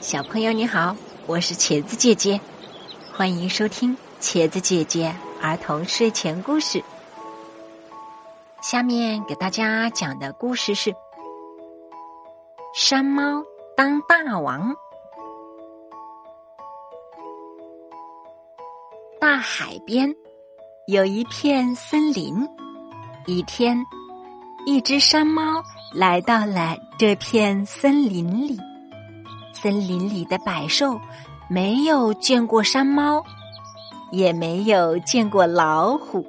小朋友你好，我是茄子姐姐，欢迎收听茄子姐姐儿童睡前故事。下面给大家讲的故事是：山猫当大王。大海边有一片森林，一天，一只山猫来到了这片森林里。森林里的百兽没有见过山猫，也没有见过老虎，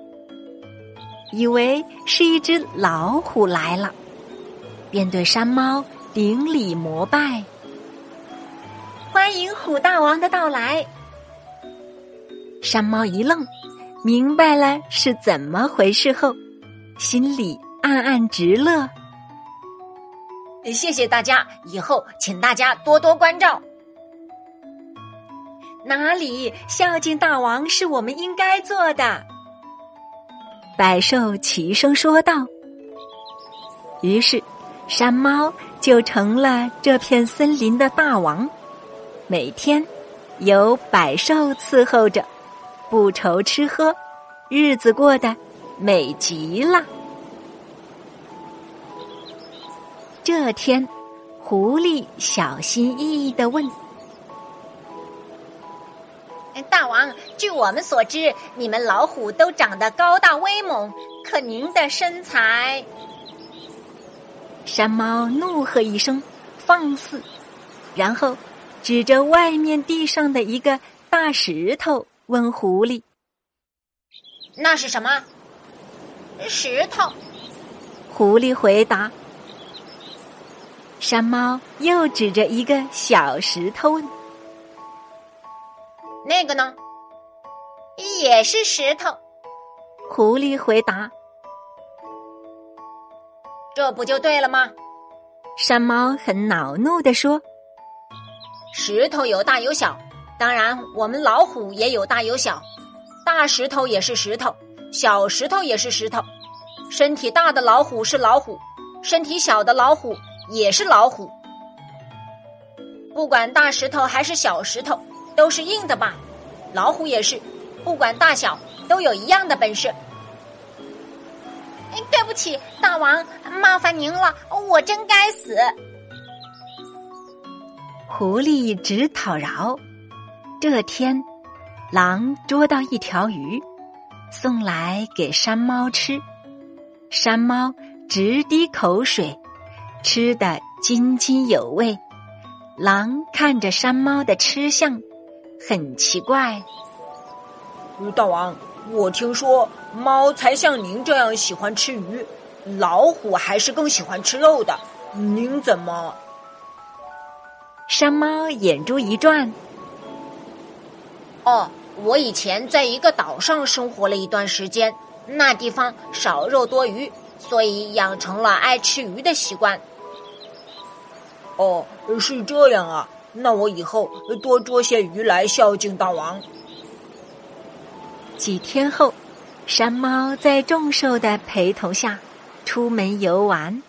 以为是一只老虎来了，便对山猫顶礼膜拜，欢迎虎大王的到来。山猫一愣，明白了是怎么回事后，心里暗暗直乐。谢谢大家，以后请大家多多关照。哪里，孝敬大王是我们应该做的。百兽齐声说道。于是，山猫就成了这片森林的大王，每天有百兽伺候着，不愁吃喝，日子过得美极了。这天，狐狸小心翼翼的问：“大王，据我们所知，你们老虎都长得高大威猛，可您的身材……”山猫怒喝一声：“放肆！”然后指着外面地上的一个大石头问狐狸：“那是什么？”石头。狐狸回答。山猫又指着一个小石头问：“那个呢？也是石头。”狐狸回答：“这不就对了吗？”山猫很恼怒的说：“石头有大有小，当然我们老虎也有大有小。大石头也是石头，小石头也是石头。身体大的老虎是老虎，身体小的老虎。”也是老虎，不管大石头还是小石头，都是硬的吧？老虎也是，不管大小，都有一样的本事。对不起，大王，麻烦您了，我真该死。狐狸直讨饶。这天，狼捉到一条鱼，送来给山猫吃，山猫直滴口水。吃的津津有味，狼看着山猫的吃相，很奇怪。大王，我听说猫才像您这样喜欢吃鱼，老虎还是更喜欢吃肉的。您怎么？山猫眼珠一转。哦，我以前在一个岛上生活了一段时间，那地方少肉多鱼，所以养成了爱吃鱼的习惯。哦，是这样啊！那我以后多捉些鱼来孝敬大王。几天后，山猫在众兽的陪同下出门游玩，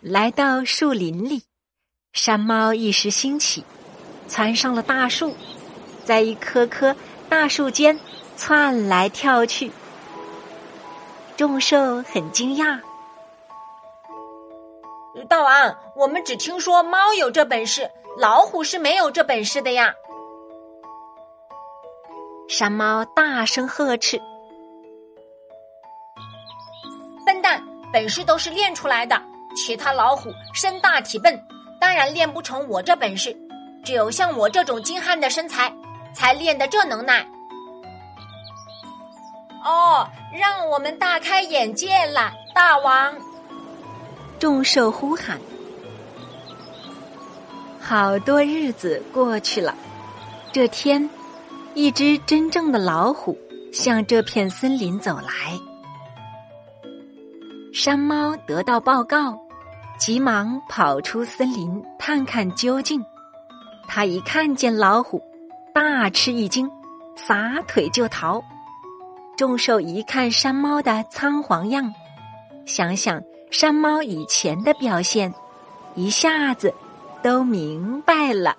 来到树林里，山猫一时兴起，窜上了大树，在一棵棵大树间窜来跳去，众兽很惊讶。大王，我们只听说猫有这本事，老虎是没有这本事的呀！山猫大声呵斥：“笨蛋，本事都是练出来的。其他老虎身大体笨，当然练不成我这本事。只有像我这种精悍的身材，才练得这能耐。”哦，让我们大开眼界了，大王！众兽呼喊，好多日子过去了。这天，一只真正的老虎向这片森林走来。山猫得到报告，急忙跑出森林探看究竟。他一看见老虎，大吃一惊，撒腿就逃。众兽一看山猫的仓皇样，想想。山猫以前的表现，一下子都明白了。